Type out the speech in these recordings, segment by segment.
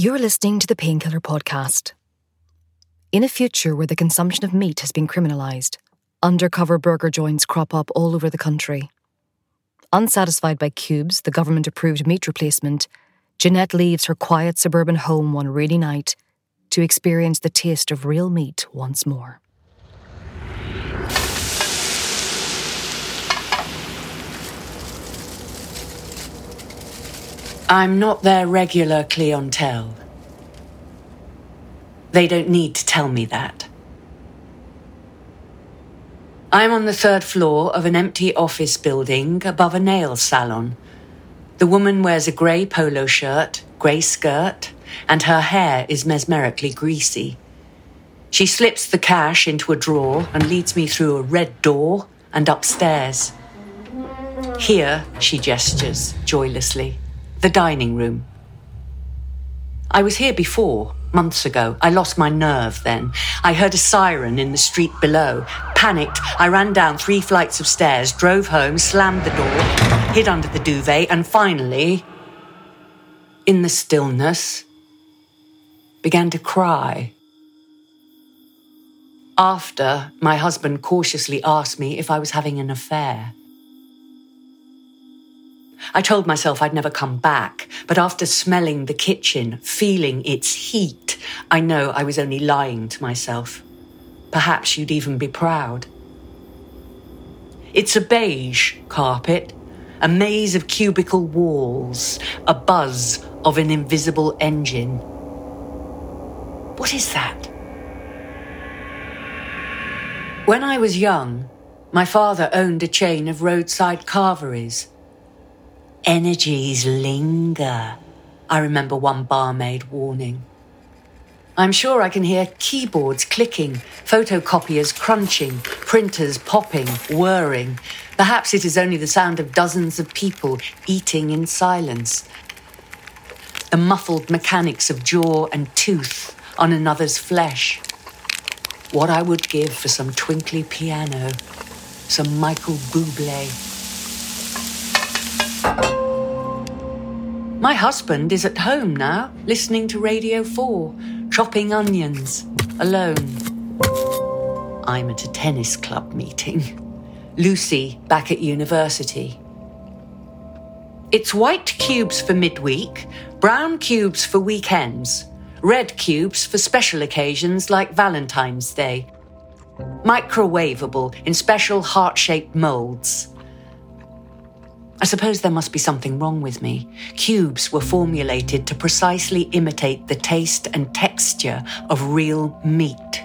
You're listening to the Painkiller Podcast. In a future where the consumption of meat has been criminalised, undercover burger joints crop up all over the country. Unsatisfied by Cube's, the government approved meat replacement, Jeanette leaves her quiet suburban home one rainy night to experience the taste of real meat once more. I'm not their regular clientele. They don't need to tell me that. I'm on the third floor of an empty office building above a nail salon. The woman wears a grey polo shirt, grey skirt, and her hair is mesmerically greasy. She slips the cash into a drawer and leads me through a red door and upstairs. Here, she gestures joylessly the dining room. I was here before, months ago. I lost my nerve then. I heard a siren in the street below. Panicked, I ran down three flights of stairs, drove home, slammed the door, hid under the duvet, and finally, in the stillness, began to cry. After, my husband cautiously asked me if I was having an affair. I told myself I'd never come back, but after smelling the kitchen, feeling its heat, I know I was only lying to myself. Perhaps you'd even be proud. It's a beige carpet, a maze of cubicle walls, a buzz of an invisible engine. What is that? When I was young, my father owned a chain of roadside carveries Energies linger, I remember one barmaid warning. I'm sure I can hear keyboards clicking, photocopiers crunching, printers popping, whirring. Perhaps it is only the sound of dozens of people eating in silence. The muffled mechanics of jaw and tooth on another's flesh. What I would give for some twinkly piano, some Michael Bublé. My husband is at home now, listening to Radio 4, chopping onions, alone. I'm at a tennis club meeting. Lucy back at university. It's white cubes for midweek, brown cubes for weekends, red cubes for special occasions like Valentine's Day. Microwavable in special heart shaped molds. I suppose there must be something wrong with me. Cubes were formulated to precisely imitate the taste and texture of real meat.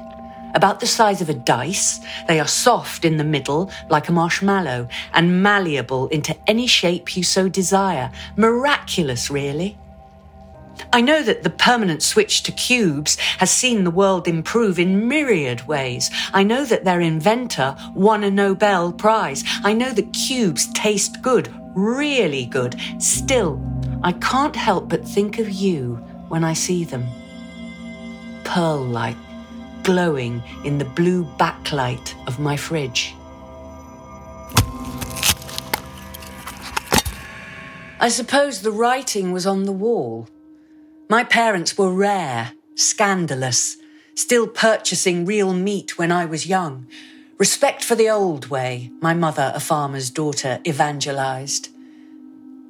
About the size of a dice, they are soft in the middle, like a marshmallow, and malleable into any shape you so desire. Miraculous, really. I know that the permanent switch to cubes has seen the world improve in myriad ways. I know that their inventor won a Nobel Prize. I know that cubes taste good, really good. Still, I can't help but think of you when I see them. Pearl like, glowing in the blue backlight of my fridge. I suppose the writing was on the wall. My parents were rare, scandalous, still purchasing real meat when I was young, Respect for the old way, my mother, a farmer's daughter, evangelized.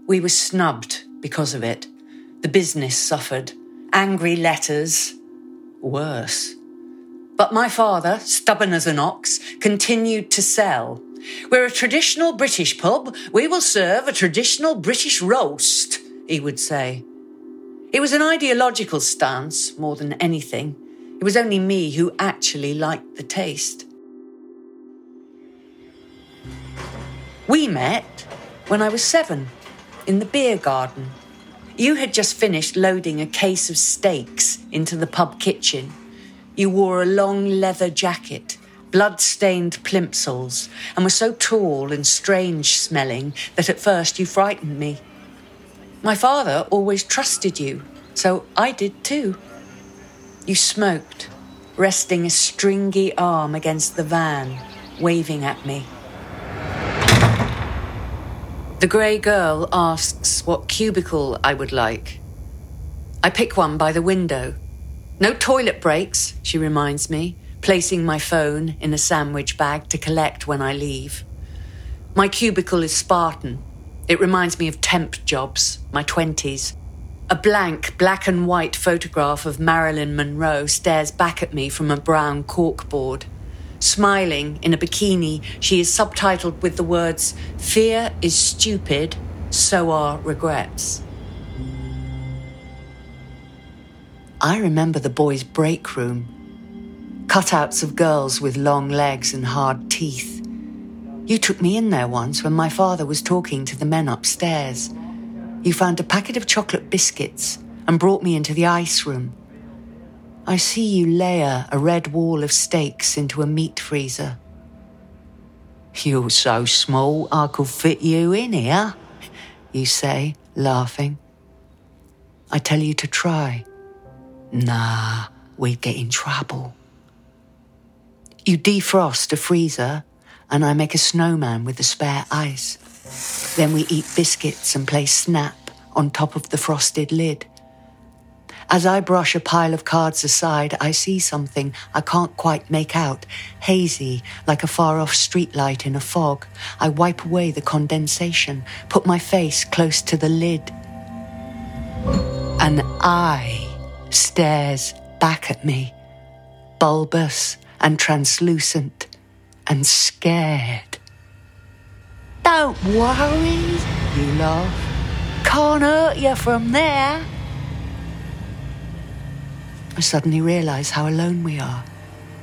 We were snubbed because of it. The business suffered. Angry letters. Worse. But my father, stubborn as an ox, continued to sell. We're a traditional British pub. We will serve a traditional British roast, he would say. It was an ideological stance more than anything. It was only me who actually liked the taste. We met when I was seven in the beer garden. You had just finished loading a case of steaks into the pub kitchen. You wore a long leather jacket, blood stained plimsolls, and were so tall and strange smelling that at first you frightened me. My father always trusted you, so I did too. You smoked, resting a stringy arm against the van, waving at me. The grey girl asks what cubicle I would like. I pick one by the window. No toilet breaks, she reminds me, placing my phone in a sandwich bag to collect when I leave. My cubicle is Spartan. It reminds me of temp jobs, my 20s. A blank black and white photograph of Marilyn Monroe stares back at me from a brown corkboard. Smiling in a bikini, she is subtitled with the words, Fear is stupid, so are regrets. I remember the boys' break room. Cutouts of girls with long legs and hard teeth. You took me in there once when my father was talking to the men upstairs. You found a packet of chocolate biscuits and brought me into the ice room. I see you layer a red wall of steaks into a meat freezer. You're so small I could fit you in here, you say, laughing. I tell you to try. Nah, we'd get in trouble. You defrost a freezer, and I make a snowman with the spare ice. Then we eat biscuits and play snap on top of the frosted lid. As I brush a pile of cards aside, I see something I can't quite make out, hazy, like a far off streetlight in a fog. I wipe away the condensation, put my face close to the lid. An eye stares back at me, bulbous and translucent and scared. Don't worry, you laugh. Can't hurt you from there. I suddenly realize how alone we are,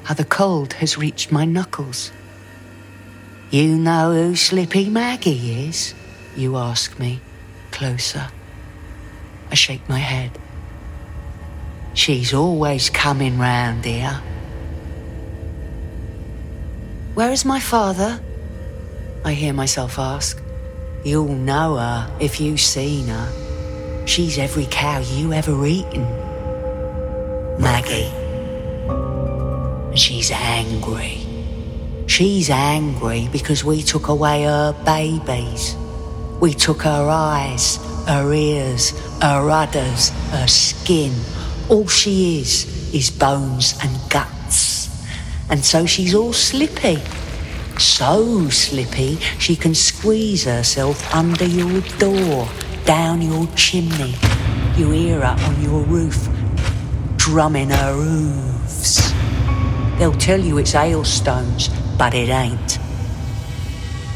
how the cold has reached my knuckles. You know who Slippy Maggie is? You ask me, closer. I shake my head. She's always coming round here. Where is my father? I hear myself ask. You'll know her if you've seen her. She's every cow you ever eaten. Maggie. She's angry. She's angry because we took away her babies. We took her eyes, her ears, her udders, her skin. All she is is bones and guts. And so she's all slippy. So slippy she can squeeze herself under your door, down your chimney. You hear her on your roof drumming her hooves. They'll tell you it's hailstones, but it ain't.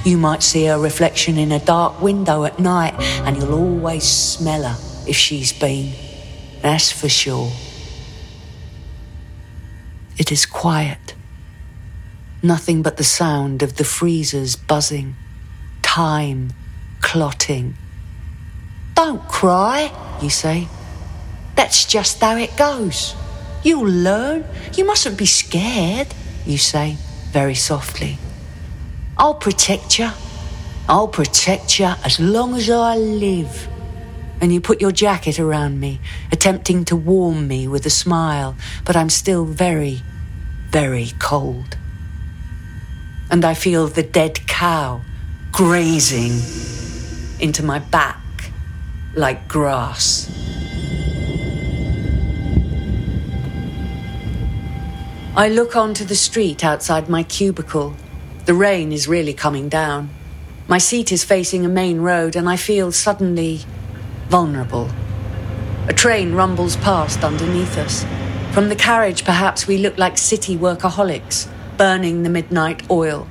You might see her reflection in a dark window at night, and you'll always smell her if she's been. That's for sure. It is quiet. Nothing but the sound of the freezers buzzing, time clotting. Don't cry, you say. That's just how it goes. You'll learn. You mustn't be scared, you say very softly. I'll protect you. I'll protect you as long as I live. And you put your jacket around me, attempting to warm me with a smile, but I'm still very, very cold. And I feel the dead cow grazing into my back like grass. I look onto the street outside my cubicle. The rain is really coming down. My seat is facing a main road, and I feel suddenly vulnerable. A train rumbles past underneath us. From the carriage, perhaps we look like city workaholics, burning the midnight oil.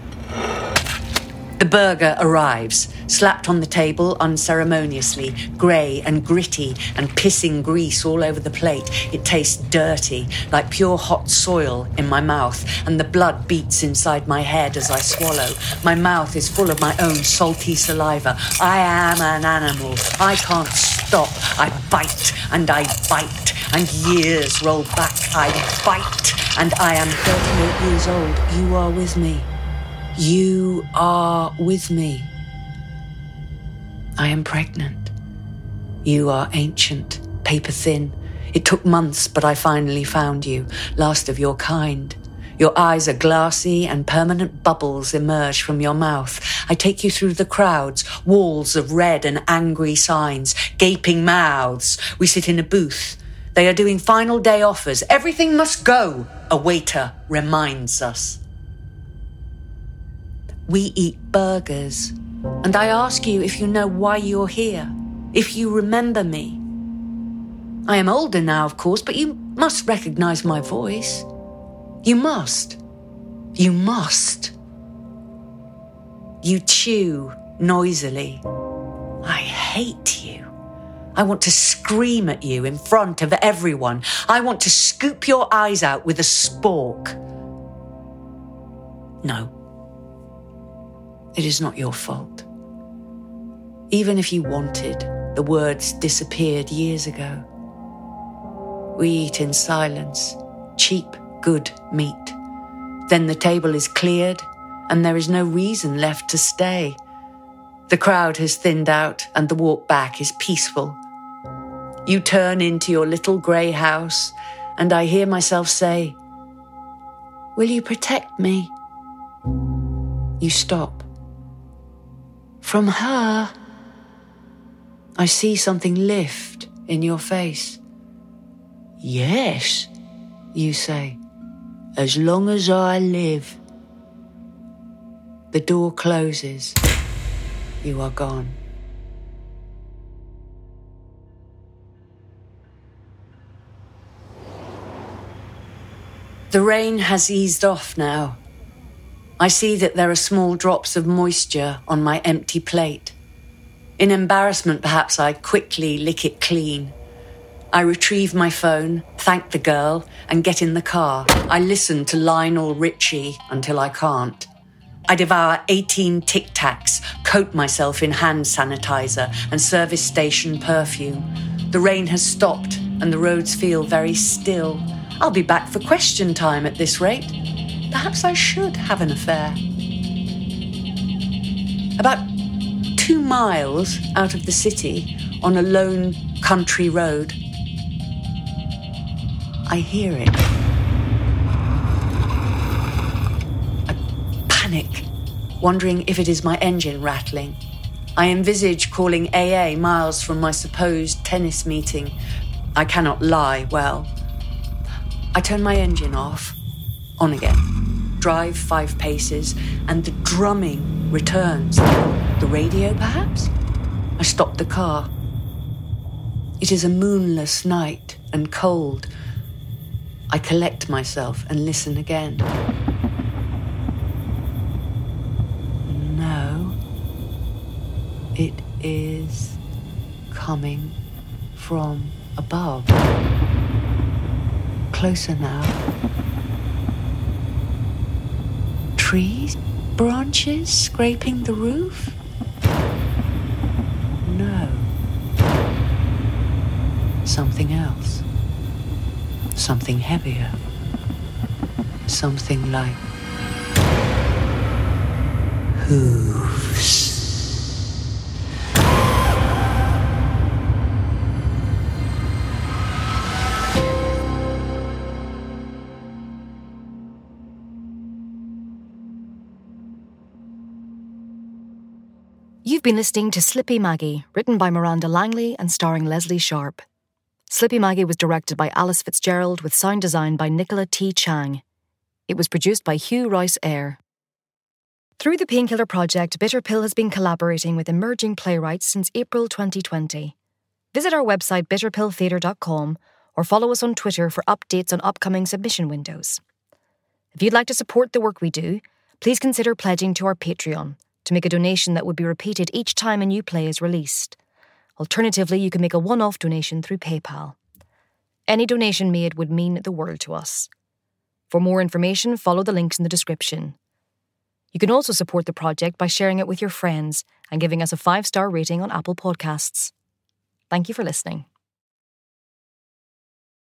The burger arrives, slapped on the table unceremoniously, grey and gritty and pissing grease all over the plate. It tastes dirty, like pure hot soil in my mouth, and the blood beats inside my head as I swallow. My mouth is full of my own salty saliva. I am an animal. I can't stop. I bite and I bite, and years roll back. I bite, and I am 38 years old. You are with me. You are with me. I am pregnant. You are ancient, paper thin. It took months, but I finally found you, last of your kind. Your eyes are glassy and permanent bubbles emerge from your mouth. I take you through the crowds, walls of red and angry signs, gaping mouths. We sit in a booth. They are doing final day offers. Everything must go, a waiter reminds us. We eat burgers, and I ask you if you know why you're here, if you remember me. I am older now, of course, but you must recognize my voice. You must. You must. You chew noisily. I hate you. I want to scream at you in front of everyone. I want to scoop your eyes out with a spork. No. It is not your fault. Even if you wanted, the words disappeared years ago. We eat in silence, cheap, good meat. Then the table is cleared, and there is no reason left to stay. The crowd has thinned out, and the walk back is peaceful. You turn into your little grey house, and I hear myself say, Will you protect me? You stop. From her, I see something lift in your face. Yes, you say, as long as I live. The door closes. You are gone. The rain has eased off now. I see that there are small drops of moisture on my empty plate. In embarrassment, perhaps I quickly lick it clean. I retrieve my phone, thank the girl, and get in the car. I listen to Lionel Richie until I can't. I devour 18 Tic Tacs, coat myself in hand sanitizer and service station perfume. The rain has stopped and the roads feel very still. I'll be back for question time at this rate. Perhaps I should have an affair. About two miles out of the city, on a lone country road, I hear it. I panic, wondering if it is my engine rattling. I envisage calling AA miles from my supposed tennis meeting. I cannot lie well. I turn my engine off, on again, drive five paces, and the drumming returns. The radio, perhaps? I stop the car. It is a moonless night and cold. I collect myself and listen again. No, it is coming from above. Closer now. Trees, branches scraping the roof? No. Something else something heavier, something like hooves. You've been listening to Slippy Maggie, written by Miranda Langley and starring Lesley Sharp. Slippy Maggie was directed by Alice Fitzgerald with sound design by Nicola T. Chang. It was produced by Hew Rous-Eyre. Through the Painkiller Project, Bitter Pill has been collaborating with emerging playwrights since April 2020. Visit our website bitterpilltheatre.com or follow us on Twitter for updates on upcoming submission windows. If you'd like to support the work we do, please consider pledging to our Patreon to make a donation that would be repeated each time a new play is released. Alternatively, you can make a one off donation through PayPal. Any donation made would mean the world to us. For more information, follow the links in the description. You can also support the project by sharing it with your friends and giving us a five star rating on Apple Podcasts. Thank you for listening.